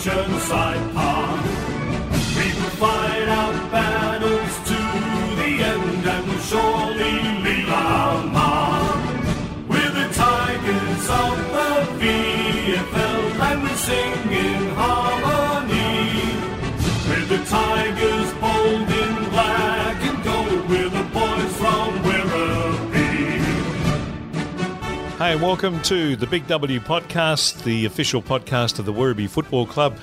Oceanside Hey, welcome to the Big W podcast, the official podcast of the Werribee Football Club,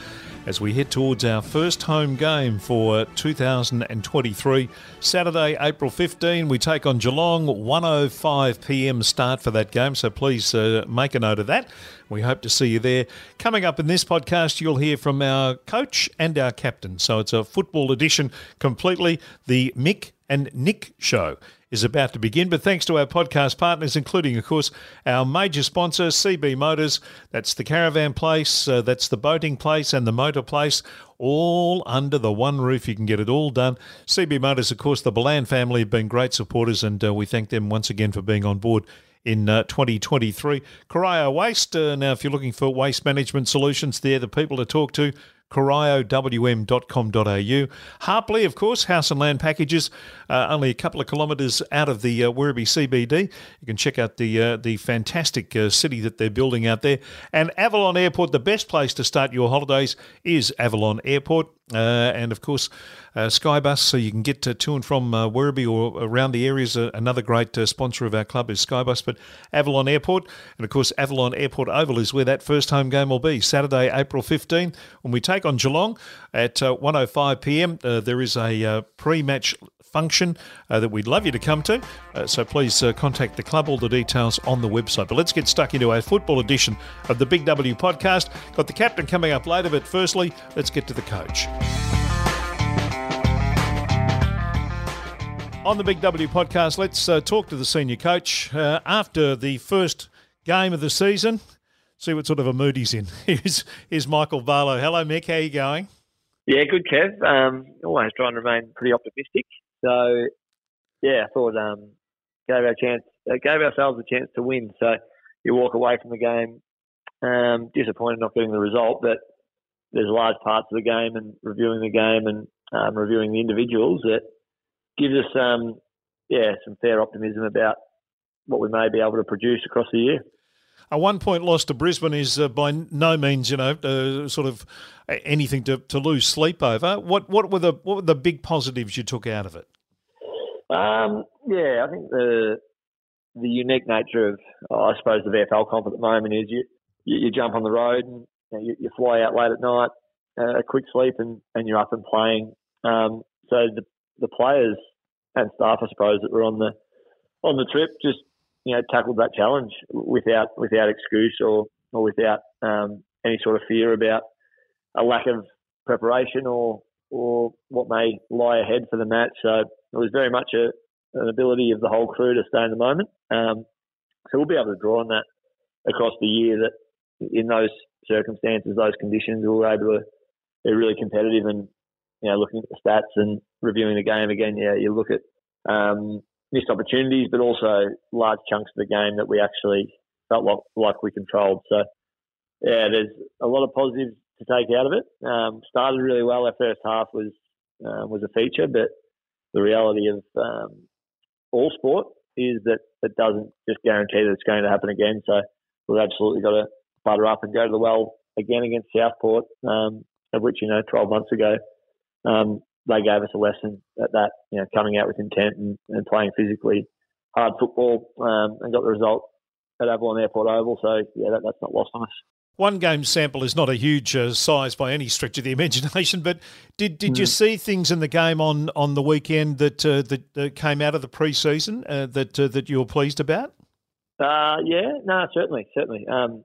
as we head towards our first home game for 2023. Saturday, April 15, we take on Geelong, 1.05 p.m. start for that game, so please uh, make a note of that. We hope to see you there. Coming up in this podcast, you'll hear from our coach and our captain. So it's a football edition completely, the Mick and Nick show is about to begin. But thanks to our podcast partners, including, of course, our major sponsor, CB Motors. That's the caravan place, uh, that's the boating place, and the motor place, all under the one roof. You can get it all done. CB Motors, of course, the Balan family have been great supporters, and uh, we thank them once again for being on board in uh, 2023. Corio Waste. Uh, now, if you're looking for waste management solutions, they're the people to talk to coriowm.com.au. Harpley, of course, house and land packages, uh, only a couple of kilometres out of the uh, Werribee CBD. You can check out the uh, the fantastic uh, city that they're building out there. And Avalon Airport, the best place to start your holidays is Avalon Airport. Uh, and of course, uh, Skybus, so you can get to, to and from uh, Werribee or around the areas. Uh, another great uh, sponsor of our club is Skybus, but Avalon Airport. And of course, Avalon Airport Oval is where that first home game will be, Saturday, April 15, when we take on Geelong at uh, 1.05 pm. Uh, there is a uh, pre match function uh, that we'd love you to come to. Uh, so please uh, contact the club. All the details on the website. But let's get stuck into our football edition of the Big W podcast. Got the captain coming up later, but firstly, let's get to the coach. On the Big W podcast, let's uh, talk to the senior coach uh, after the first game of the season. See what sort of a mood he's in. Here's, here's Michael Barlow. Hello, Mick. How are you going? Yeah, good, Kev. Um, always trying to remain pretty optimistic. So, yeah, I thought um, gave our chance, uh, gave ourselves a chance to win. So you walk away from the game um, disappointed not getting the result, but there's large parts of the game and reviewing the game and um, reviewing the individuals that gives us, um, yeah, some fair optimism about what we may be able to produce across the year. A one point loss to Brisbane is uh, by no means, you know, uh, sort of anything to, to lose sleep over. What what were the what were the big positives you took out of it? Um, yeah, I think the the unique nature of, oh, I suppose, the VFL comp at the moment is you you, you jump on the road and you, know, you, you, fly out late at night, uh, a quick sleep, and, and you're up and playing. Um, so the the players and staff, I suppose, that were on the on the trip just you know tackled that challenge without without excuse or or without um, any sort of fear about a lack of preparation or or what may lie ahead for the match. So it was very much a, an ability of the whole crew to stay in the moment. Um, so we'll be able to draw on that across the year. That in those circumstances, those conditions, we were able to be really competitive and you know looking at the stats and reviewing the game again. Yeah, you look at um, missed opportunities, but also large chunks of the game that we actually felt like, like we controlled. So, yeah, there's a lot of positives to take out of it. Um, started really well. Our first half was uh, was a feature, but the reality of um, all sport is that it doesn't just guarantee that it's going to happen again. So we've absolutely got to butter up and go to the well again against Southport, um, of which you know 12 months ago um, they gave us a lesson at that, you know, coming out with intent and, and playing physically hard football um, and got the result at Avalon Airport Oval. So, yeah, that, that's not lost on us. One game sample is not a huge uh, size by any stretch of the imagination, but did did mm. you hmm. see things in the game on, on the weekend that uh, that came out of the preseason uh, that uh, that you were pleased about? Uh, yeah, no, certainly, certainly. Um,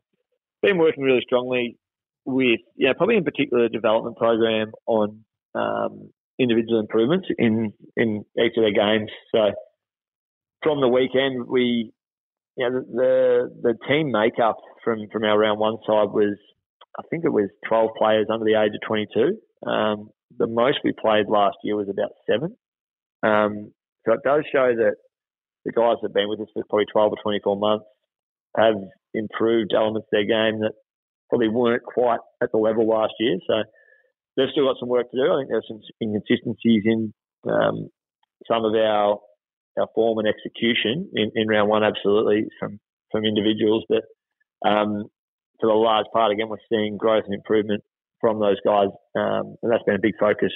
been working really strongly with, yeah, probably in particular, the development program on um, individual improvements in in each of their games. So from the weekend, we you know, the the team makeup from from our round one side was I think it was 12 players under the age of 22. Um, the most we played last year was about seven. Um, so it does show that the guys that have been with us for probably 12 or 24 months have improved elements of their game that probably weren't quite at the level last year. So they've still got some work to do. I think there's some inconsistencies in um, some of our our form and execution in, in round one, absolutely from from individuals. But um, for the large part, again, we're seeing growth and improvement from those guys, um, and that's been a big focus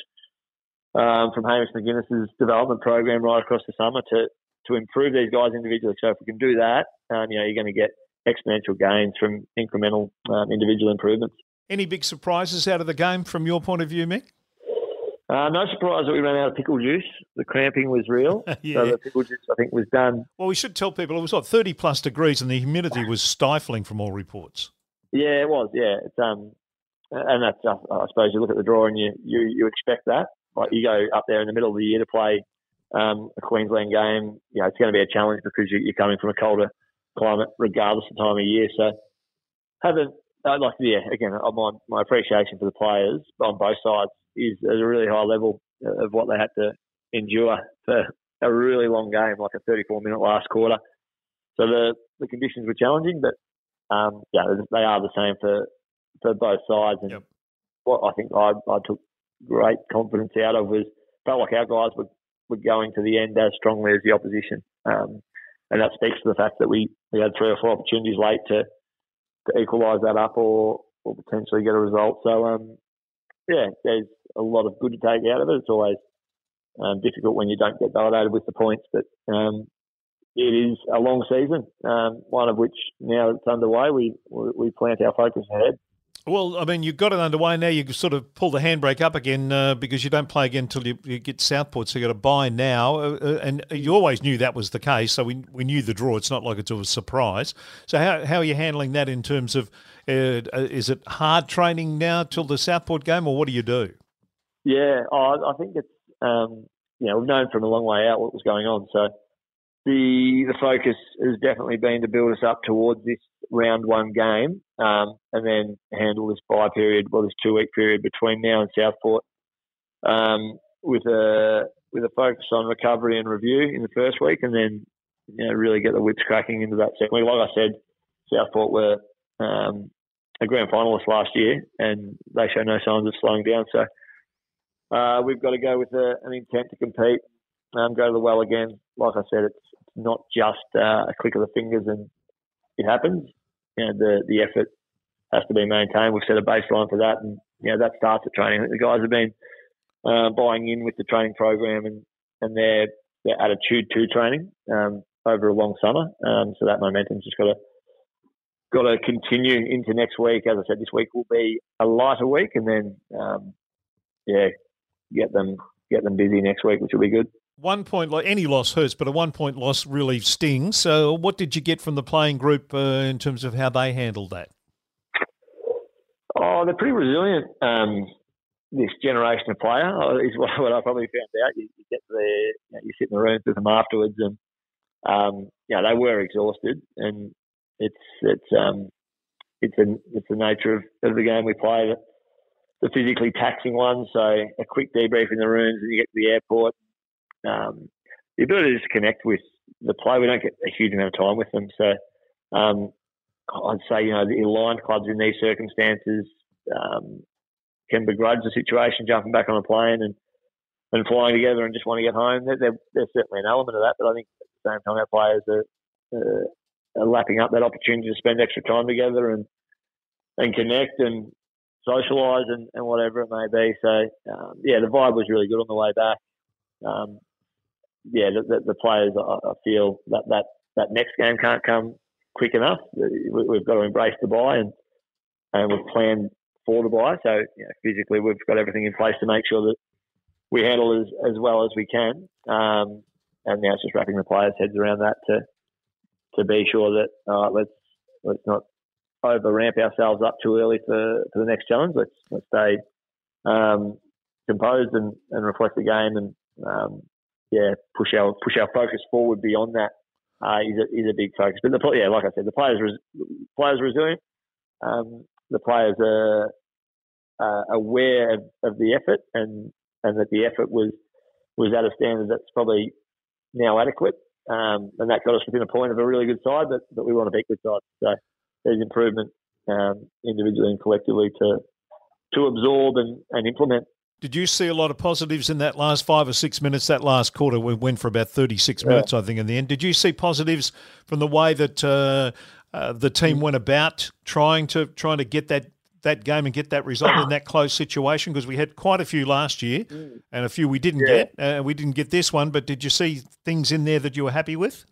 um, from Hamish McGuinness's development program right across the summer to to improve these guys individually. So if we can do that, um, you know, you're going to get exponential gains from incremental um, individual improvements. Any big surprises out of the game from your point of view, Mick? Uh, no surprise that we ran out of pickle juice. The cramping was real. yeah. So the pickle juice, I think, was done. Well, we should tell people it was what thirty plus degrees, and the humidity was stifling from all reports. Yeah, it was. Yeah, it's um, and that's uh, I suppose you look at the draw and you you, you expect that. Like you go up there in the middle of the year to play um, a Queensland game, you know, it's going to be a challenge because you, are coming from a colder climate, regardless of time of year. So, haven't I'd like to, yeah, again, uh, my my appreciation for the players on both sides is at a really high level of what they had to endure for a really long game, like a 34 minute last quarter. So the the conditions were challenging, but um, yeah, they are the same for for both sides. And yep. what I think I, I took great confidence out of was felt like our guys were, were going to the end as strongly as the opposition. Um, and that speaks to the fact that we, we had three or four opportunities late to, to equalise that up or, or potentially get a result. So, um, yeah, there's a lot of good to take out of it. It's always um, difficult when you don't get validated with the points, but um, it is a long season, um, one of which now it's underway. We we plant our focus ahead. Well, I mean, you've got it underway now. You sort of pull the handbrake up again uh, because you don't play again until you, you, get Southport. So you've got to buy now. Uh, uh, and you always knew that was the case. So we, we knew the draw. It's not like it's a surprise. So how, how are you handling that in terms of uh, uh, is it hard training now till the Southport game or what do you do? Yeah, oh, I think it's, um, you know, we've known from a long way out what was going on. So the the focus has definitely been to build us up towards this round one game, um, and then handle this bye period, well, this two week period between now and Southport, um, with a with a focus on recovery and review in the first week, and then you know really get the whips cracking into that second week. Like I said, Southport were um, a grand finalist last year, and they show no signs of slowing down. So uh, we've got to go with a, an intent to compete, um, go to the well again. Like I said, it's not just uh, a click of the fingers and it happens. You know, the the effort has to be maintained. We've set a baseline for that, and you know that starts at training. The guys have been uh, buying in with the training program and and their their attitude to training um, over a long summer. Um, so that momentum's just got to got to continue into next week. As I said, this week will be a lighter week, and then um, yeah, get them get them busy next week, which will be good one point, like any loss hurts, but a one point loss really stings. So, what did you get from the playing group uh, in terms of how they handled that? Oh, they're pretty resilient. Um, this generation of player uh, is what, I probably found out. You, you get the, you, know, you sit in the rooms with them afterwards, and um, know, they were exhausted, and it's it's um, it's a it's the nature of, of the game we play. The, the physically taxing one, so a quick debrief in the rooms, and you get to the airport, um, the ability to just connect with the player. We don't get a huge amount of time with them, so um, I'd say you know the aligned clubs in these circumstances um, can begrudge the situation, jumping back on a plane and and flying together and just want to get home. There, there, there's certainly an element of that, but I think at the same time our players are, uh, are lapping up that opportunity to spend extra time together and and connect and socialise and, and whatever it may be. So um, yeah, the vibe was really good on the way back. Um, yeah, the, the, the players, I, I, feel that, that that next game can't come quick enough. We, have got to embrace the bye and and we've planned for the bye. So you know, physically, we've got everything in place to make sure that we handle as as well as we can. Um, and now it's just wrapping the players' heads around that to to be sure that uh, let's let's not over ramp ourselves up too early for, for the next challenge. Let's let's stay um, composed and, and reflect the game and um, yeah, push our push our focus forward beyond that uh, is a, is a big focus. But the yeah, like I said, the players players resilient. Um, the players are uh, aware of, of, the effort and and that the effort was was at a standard that's probably now adequate. Um, and that got us within a point of a really good side, but, but we want to beat good side. So there's improvement um, individually and collectively to to absorb and, and implement. Did you see a lot of positives in that last five or six minutes? That last quarter, we went for about 36 yeah. minutes, I think, in the end. Did you see positives from the way that uh, uh, the team went about trying to trying to get that that game and get that result in that close situation? Because we had quite a few last year mm. and a few we didn't yeah. get. Uh, we didn't get this one, but did you see things in there that you were happy with?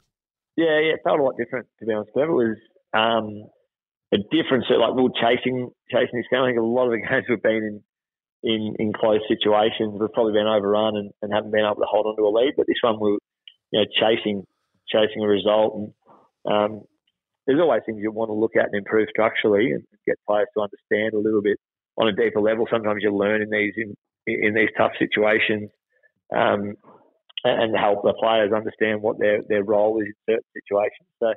Yeah, yeah, it felt a lot different to be honest. But it was um, a difference. Like we were chasing chasing this game. I think a lot of the games we've been in in, in close situations. We've probably been overrun and, and haven't been able to hold on to a lead. But this one, we are you know chasing chasing a result. And um, there's always things you want to look at and improve structurally and get players to understand a little bit on a deeper level. Sometimes you learn in these in, in these tough situations. Um, and help the players understand what their, their role is in certain situations. So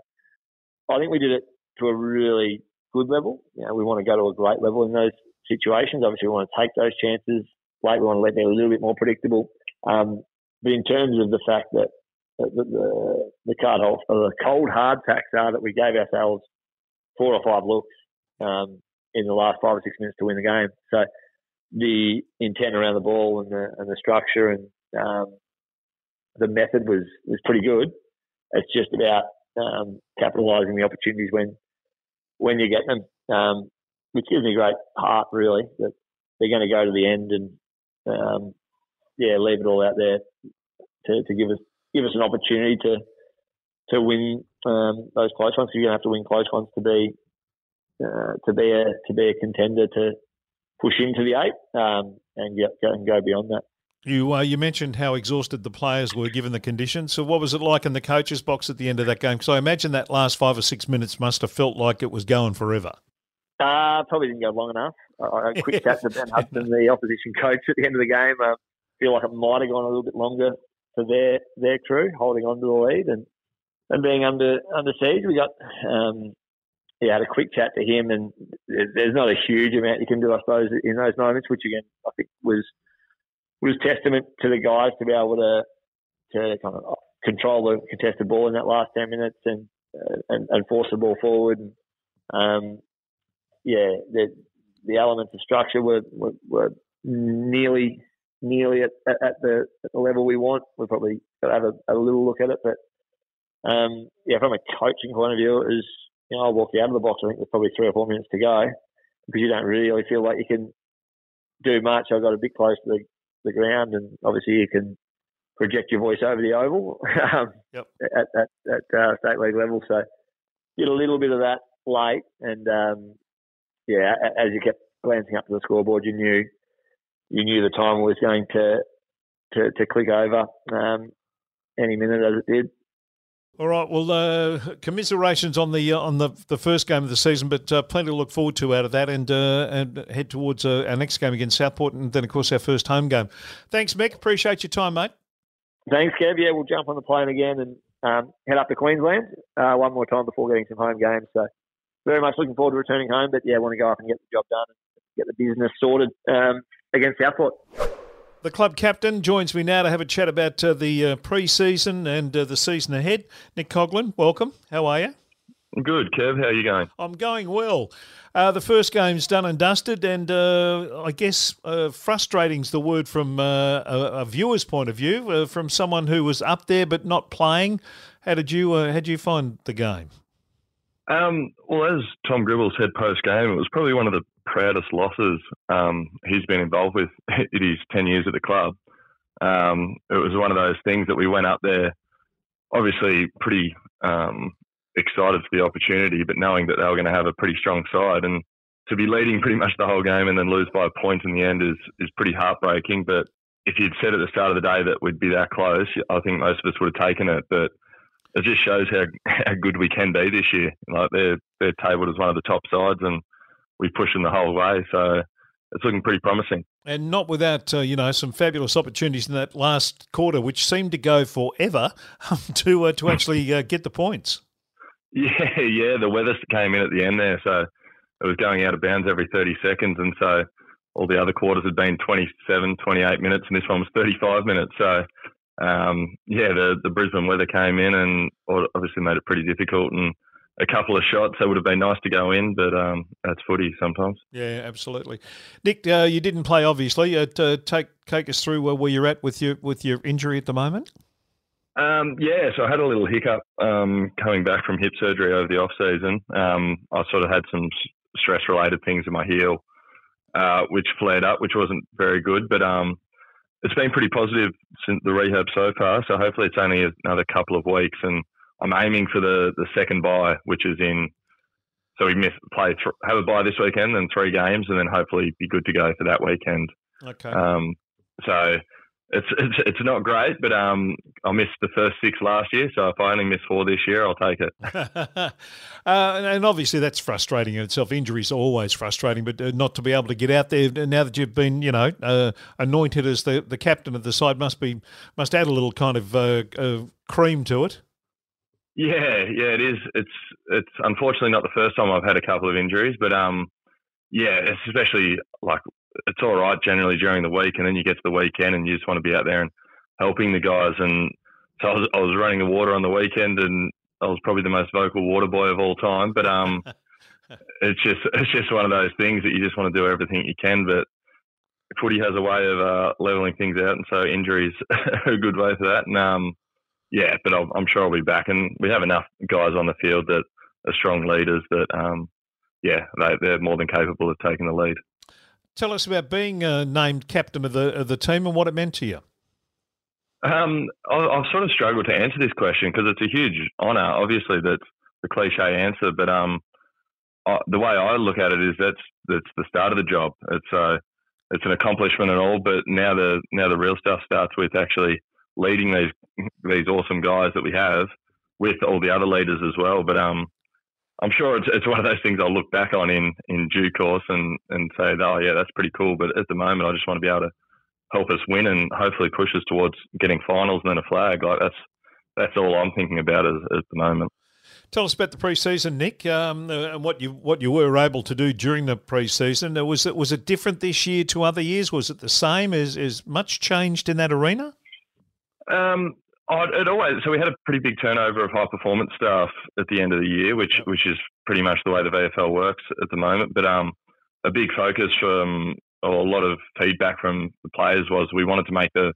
I think we did it to a really good level. You know, we want to go to a great level in those situations. Obviously, we want to take those chances late. We want to let them a little bit more predictable. Um, but in terms of the fact that the, the, the card hold, the cold hard facts are that we gave ourselves four or five looks um, in the last five or six minutes to win the game. So the intent around the ball and the and the structure and um, the method was was pretty good. It's just about um, capitalising the opportunities when when you get them. Um, which gives me great heart, really, that they're going to go to the end and um, yeah, leave it all out there to, to give us give us an opportunity to to win um, those close ones. You're going to have to win close ones to be uh, to be a to be a contender to push into the eight um, and get and go beyond that. You uh, you mentioned how exhausted the players were given the conditions. So what was it like in the coaches' box at the end of that game? Because I imagine that last five or six minutes must have felt like it was going forever. Uh, probably didn't go long enough. I, I quick chat to Ben Hudson, the opposition coach, at the end of the game. I feel like it might have gone a little bit longer for their their crew holding on to the lead and and being under under siege. We got um, yeah, had a quick chat to him, and there's not a huge amount you can do, I suppose, in those moments, which again I think was was testament to the guys to be able to to kind of control the contested ball in that last ten minutes and uh, and, and, force the ball forward. And, um, yeah, the the elements of structure were were, were nearly nearly at, at, the at the level we want. We probably got to have a, a, little look at it, but um, yeah, from a coaching point of view, it was you know I walked out of the box. I think there's probably three or four minutes to go because you don't really feel like you can do much. I got a bit close to the, the ground, and obviously you can project your voice over the oval um, yep. at at, at uh, state league level. So did a little bit of that late, and um, yeah, as you kept glancing up to the scoreboard, you knew you knew the time was going to to, to click over um, any minute as it did. All right. Well, uh, commiserations on the uh, on the, the first game of the season, but uh, plenty to look forward to out of that, and uh, and head towards uh, our next game against Southport, and then of course our first home game. Thanks, Mick. Appreciate your time, mate. Thanks, Kev. Yeah, we'll jump on the plane again and um, head up to Queensland uh, one more time before getting some home games. So very much looking forward to returning home, but yeah, I want to go up and get the job done and get the business sorted um, against Southport. The club captain joins me now to have a chat about uh, the uh, pre-season and uh, the season ahead. Nick Coughlan, welcome. How are you? Good, Kev. How are you going? I'm going well. Uh, the first game's done and dusted, and uh, I guess uh, frustrating's the word from uh, a, a, viewer's point of view, uh, from someone who was up there but not playing. How did you uh, how did you find the game? Um, well, as Tom Gribble said post game, it was probably one of the proudest losses um, he's been involved with in his 10 years at the club. Um, it was one of those things that we went up there, obviously pretty um, excited for the opportunity, but knowing that they were going to have a pretty strong side. And to be leading pretty much the whole game and then lose by a point in the end is, is pretty heartbreaking. But if you'd said at the start of the day that we'd be that close, I think most of us would have taken it. But it just shows how, how good we can be this year. Like they're they're tabled as one of the top sides, and we push them the whole way. So it's looking pretty promising. And not without uh, you know some fabulous opportunities in that last quarter, which seemed to go forever to uh, to actually uh, get the points. Yeah, yeah. The weather came in at the end there, so it was going out of bounds every 30 seconds, and so all the other quarters had been 27, 28 minutes, and this one was 35 minutes. So um, yeah, the, the Brisbane weather came in and obviously made it pretty difficult. And a couple of shots that would have been nice to go in, but um, that's footy sometimes. Yeah, absolutely. Nick, uh, you didn't play, obviously. Uh, take take us through where you're at with your with your injury at the moment. Um, yeah, so I had a little hiccup um, coming back from hip surgery over the off season. Um, I sort of had some stress related things in my heel, uh, which flared up, which wasn't very good. But um, it's been pretty positive since the rehab so far. So hopefully it's only another couple of weeks, and I'm aiming for the the second bye, which is in. So we miss play th- have a bye this weekend and three games, and then hopefully be good to go for that weekend. Okay. Um, so it's it's it's not great, but um, I missed the first six last year, so if I only miss four this year, I'll take it. uh, and obviously, that's frustrating in itself. Injuries are always frustrating, but uh, not to be able to get out there now that you've been, you know, uh, anointed as the, the captain of the side must be must add a little kind of uh, uh, cream to it. Yeah, yeah, it is. It's it's unfortunately not the first time I've had a couple of injuries, but um, yeah, especially like it's all right generally during the week, and then you get to the weekend and you just want to be out there and helping the guys. And so I was, I was running the water on the weekend, and I was probably the most vocal water boy of all time. But um, it's just it's just one of those things that you just want to do everything you can. But footy has a way of uh, leveling things out, and so injuries are a good way for that. And um, yeah, but i am sure I'll be back, and we have enough guys on the field that are strong leaders that um, yeah, they, they're more than capable of taking the lead. Tell us about being uh, named captain of the of the team and what it meant to you. Um, I've sort of struggled to answer this question because it's a huge honour. Obviously, that's the cliche answer, but um, I, the way I look at it is that's that's the start of the job. It's uh, it's an accomplishment and all, but now the now the real stuff starts with actually leading these these awesome guys that we have with all the other leaders as well. But um, I'm sure it's, it's one of those things I'll look back on in, in due course and, and say, oh, yeah, that's pretty cool. But at the moment, I just want to be able to help us win and hopefully push us towards getting finals and then a flag. Like that's that's all I'm thinking about at, at the moment. Tell us about the preseason, Nick, um, uh, and what you what you were able to do during the preseason. Was it was it different this year to other years? Was it the same? Is is much changed in that arena? Um, Oh, it always so we had a pretty big turnover of high performance staff at the end of the year, which which is pretty much the way the VFL works at the moment. But um, a big focus from or a lot of feedback from the players was we wanted to make the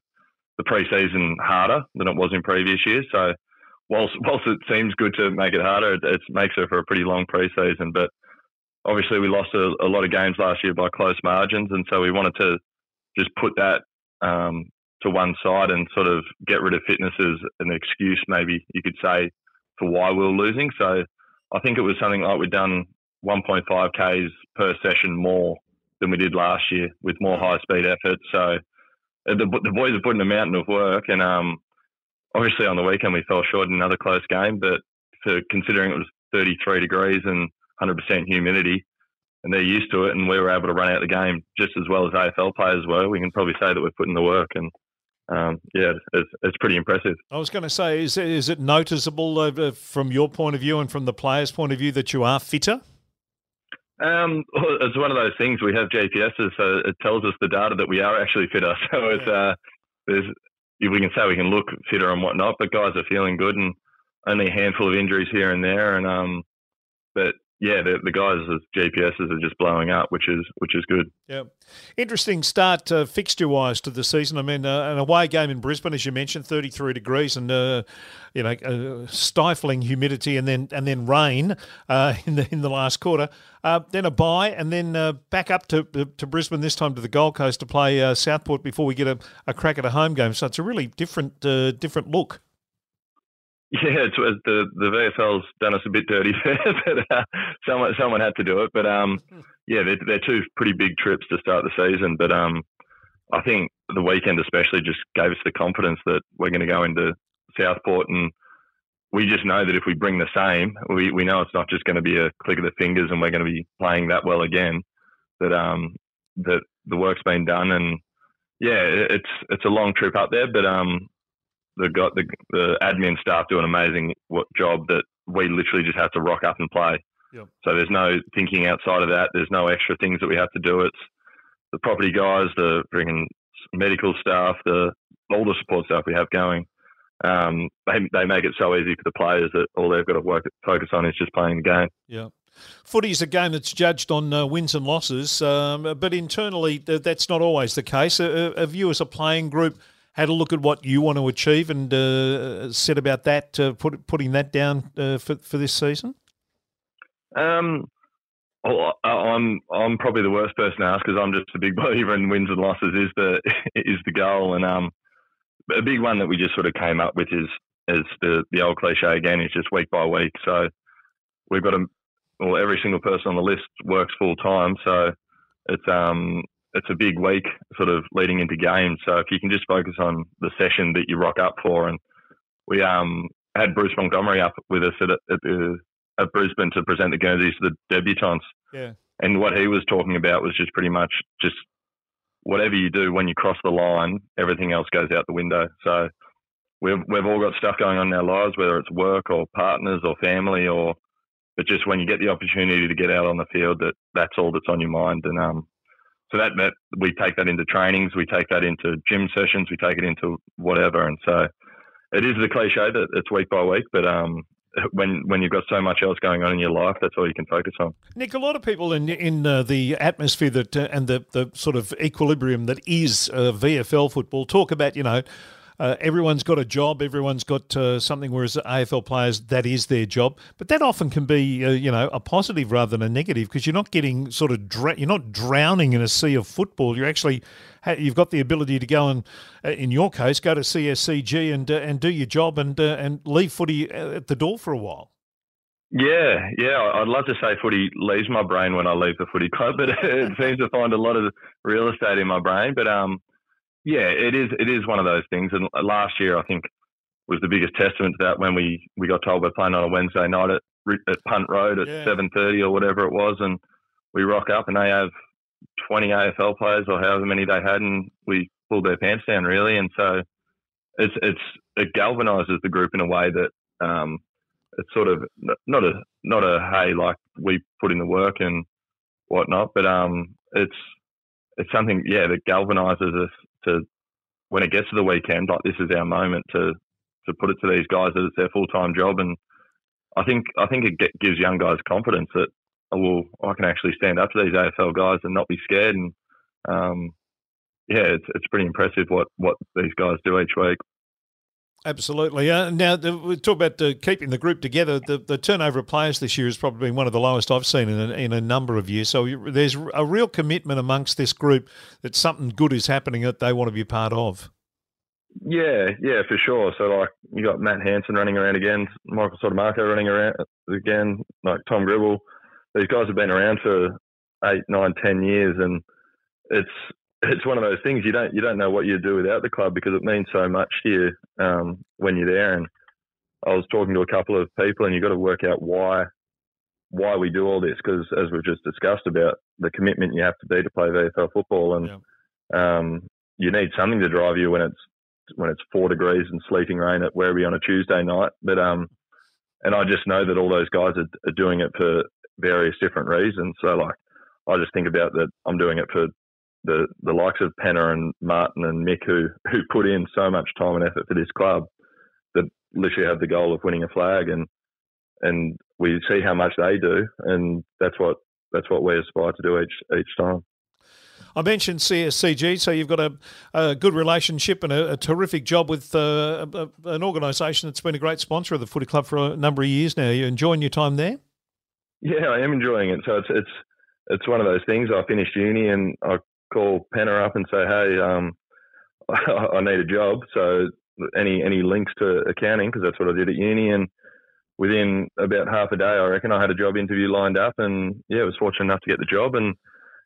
the preseason harder than it was in previous years. So whilst whilst it seems good to make it harder, it, it makes it for a pretty long preseason. But obviously we lost a, a, lot of games last year by close margins, and so we wanted to just put that um, to one side and sort of get rid of fitness as an excuse, maybe you could say, for why we were losing. So I think it was something like we'd done 1.5 Ks per session more than we did last year with more high speed effort. So uh, the, the boys are putting a mountain of work, and um, obviously on the weekend we fell short in another close game, but for considering it was 33 degrees and 100% humidity, and they're used to it, and we were able to run out the game just as well as AFL players were. We can probably say that we're putting the work, and um, yeah, it's, it's pretty impressive. I was going to say, is is it noticeable uh, from your point of view and from the players' point of view that you are fitter? Um, it's one of those things. We have GPSs, so it tells us the data that we are actually fitter. So it's uh, there's we can say we can look fitter and whatnot, but guys are feeling good and only a handful of injuries here and there. And um, but yeah, the, the guys' GPSs are just blowing up, which is which is good. Yeah, interesting start uh, fixture wise to the season. I mean, uh, an away game in Brisbane, as you mentioned, thirty three degrees and uh, you know uh, stifling humidity, and then and then rain uh, in the in the last quarter. Uh, then a bye, and then back up to to Brisbane this time to the Gold Coast to play Southport before we get a, a crack at a home game. So it's a really different different look. Yeah, it's, the the VFL's done us a bit dirty there, but uh, someone someone had to do it. But um, yeah, they're, they're two pretty big trips to start the season. But um, I think the weekend especially just gave us the confidence that we're going to go into Southport, and we just know that if we bring the same, we we know it's not just going to be a click of the fingers, and we're going to be playing that well again. That um, that the work's been done, and yeah, it's it's a long trip up there, but um, the got the, the admin staff do an amazing job that we literally just have to rock up and play. Yep. So there's no thinking outside of that. There's no extra things that we have to do. It's the property guys, the bringing medical staff, the all the support staff we have going. um, they they make it so easy for the players that all they've got to work focus on is just playing the game. Yeah. Footy is a game that's judged on uh, wins and losses, um, but internally th- that's not always the case. Uh, have you, as a playing group, had a look at what you want to achieve and uh, said about that, uh, put, putting that down uh, for for this season? Um, well, I'm I'm probably the worst person to ask because I'm just a big believer in wins and losses is the is the goal, and um, a big one that we just sort of came up with is is the the old cliche again is just week by week. So we've got a well, every single person on the list works full time, so it's um it's a big week sort of leading into games. So if you can just focus on the session that you rock up for, and we um had Bruce Montgomery up with us at, at, at Brisbane to present the Guernseys to the debutants. Yeah. And what he was talking about was just pretty much just whatever you do when you cross the line, everything else goes out the window. So we've we've all got stuff going on in our lives, whether it's work or partners or family or but just when you get the opportunity to get out on the field, that that's all that's on your mind. And um, so that, that we take that into trainings, we take that into gym sessions, we take it into whatever. And so it is the cliche that it's week by week, but um, when when you've got so much else going on in your life, that's all you can focus on. Nick, a lot of people in in uh, the atmosphere that uh, and the the sort of equilibrium that is uh, VFL football talk about, you know uh, everyone's got a job, everyone's got uh, something, whereas AFL players, that is their job. But that often can be, uh, you know, a positive rather than a negative because you're not getting sort of, you're not drowning in a sea of football. You're actually, you've got the ability to go and, uh, in your case, go to CSCG and uh, and do your job and uh, and leave footy at the door for a while. Yeah, yeah. I'd love to say footy leaves my brain when I leave the footy club, but it seems to find a lot of real estate in my brain. But um, yeah, it is. It is one of those things. And last year, I think, was the biggest testament to that when we, we got told we're playing on a Wednesday night at, at Punt Road at yeah. seven thirty or whatever it was, and we rock up and they have twenty AFL players or however many they had, and we pulled their pants down really. And so it's it's it galvanizes the group in a way that um, it's sort of not a not a hey like we put in the work and whatnot, but um, it's it's something yeah that galvanizes us to when it gets to the weekend, like this is our moment to to put it to these guys that it's their full time job, and I think I think it get, gives young guys confidence that oh, well I can actually stand up to these AFL guys and not be scared, and um, yeah, it's it's pretty impressive what what these guys do each week. Absolutely. Uh, now, the, we talk about uh, keeping the group together. The, the turnover of players this year has probably been one of the lowest I've seen in a, in a number of years. So there's a real commitment amongst this group that something good is happening that they want to be part of. Yeah, yeah, for sure. So, like, you got Matt Hanson running around again, Michael Sodomaco running around again, like Tom Gribble. These guys have been around for eight, nine, ten years, and it's it's one of those things you don't you don't know what you'd do without the club because it means so much to you um, when you're there. And I was talking to a couple of people, and you've got to work out why why we do all this because as we've just discussed about the commitment you have to be to play VFL football, and yeah. um, you need something to drive you when it's when it's four degrees and sleeting rain at Werribee on a Tuesday night. But um, and I just know that all those guys are, are doing it for various different reasons. So like I just think about that I'm doing it for the the likes of Penner and Martin and Mick who who put in so much time and effort for this club that literally have the goal of winning a flag and and we see how much they do and that's what that's what we aspire to do each each time. I mentioned CSCG, so you've got a, a good relationship and a, a terrific job with uh, a, an organisation that's been a great sponsor of the footy club for a number of years now. Are you enjoying your time there? Yeah, I am enjoying it. So it's it's it's one of those things. I finished uni and I call Penner up and say, hey, um, I need a job. So any any links to accounting because that's what I did at uni. And within about half a day, I reckon I had a job interview lined up, and yeah, I was fortunate enough to get the job. And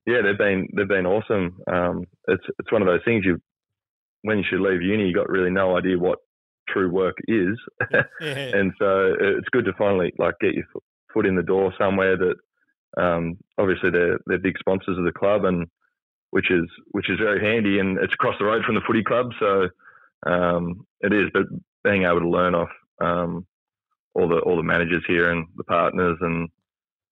yeah, they've been they've been awesome. Um, it's it's one of those things you when you should leave uni, you got really no idea what true work is, and so it's good to finally like get your foot in the door somewhere that um, obviously they're they're big sponsors of the club and which is which is very handy, and it's across the road from the footy club, so um, it is. But being able to learn off um, all the all the managers here and the partners, and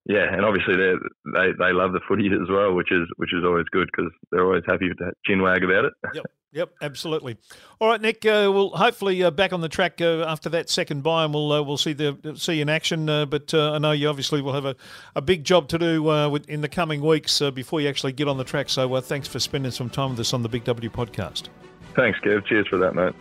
yeah, and obviously they they they love the footy as well, which is which is always good because they're always happy to chin wag about it. Yep. Yep, absolutely. All right, Nick. Uh, we'll hopefully uh, back on the track uh, after that second bye, and we'll uh, we'll see the see you in action. Uh, but uh, I know you obviously will have a, a big job to do with, in the coming weeks before you actually get on the track. So thanks for spending some time with us on the Big W podcast. Thanks, Kev. Cheers for that, mate.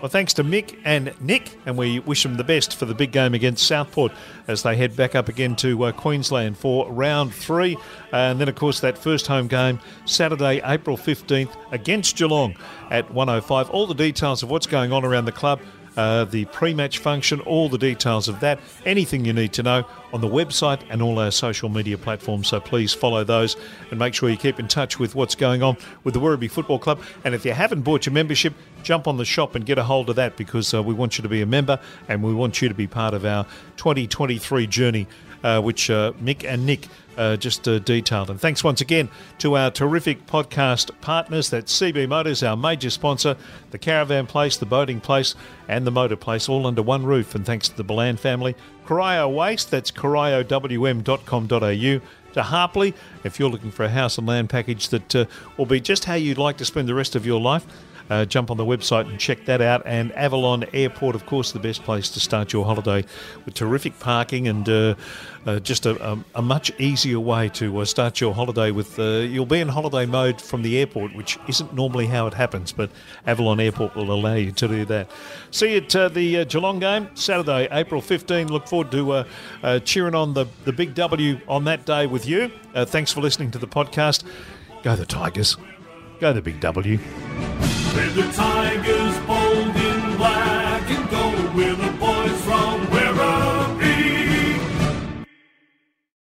Well, thanks to Mick and Nick, and we wish them the best for the big game against Southport as they head back up again to uh, Queensland for round three. And then, of course, that first home game, Saturday, April 15th, against Geelong at 105. All the details of what's going on around the club uh, the pre match function, all the details of that, anything you need to know on the website and all our social media platforms. So please follow those and make sure you keep in touch with what's going on with the Werribee Football Club. And if you haven't bought your membership, jump on the shop and get a hold of that because uh, we want you to be a member and we want you to be part of our 2023 journey, uh, which uh, Mick and Nick uh, just uh, detailed. And thanks once again to our terrific podcast partners. That's CB Motors, our major sponsor, the Caravan Place, the Boating Place, and the Motor Place, all under one roof. And thanks to the Balan family. Corio Waste, that's coriowm.com.au to Harpley. If you're looking for a house and land package that uh, will be just how you'd like to spend the rest of your life, uh, jump on the website and check that out. And Avalon Airport, of course, the best place to start your holiday with terrific parking and uh, uh, just a, a, a, much easier way to uh, start your holiday with. Uh, you'll be in holiday mode from the airport, which isn't normally how it happens, but Avalon Airport will allow you to do that. See you at uh, the Geelong game, Saturday, April 15. Look forward to cheering on the, the big W on that day with you. thanks for listening to the podcast. Go the Tigers. Go the big W. With the Tigers bold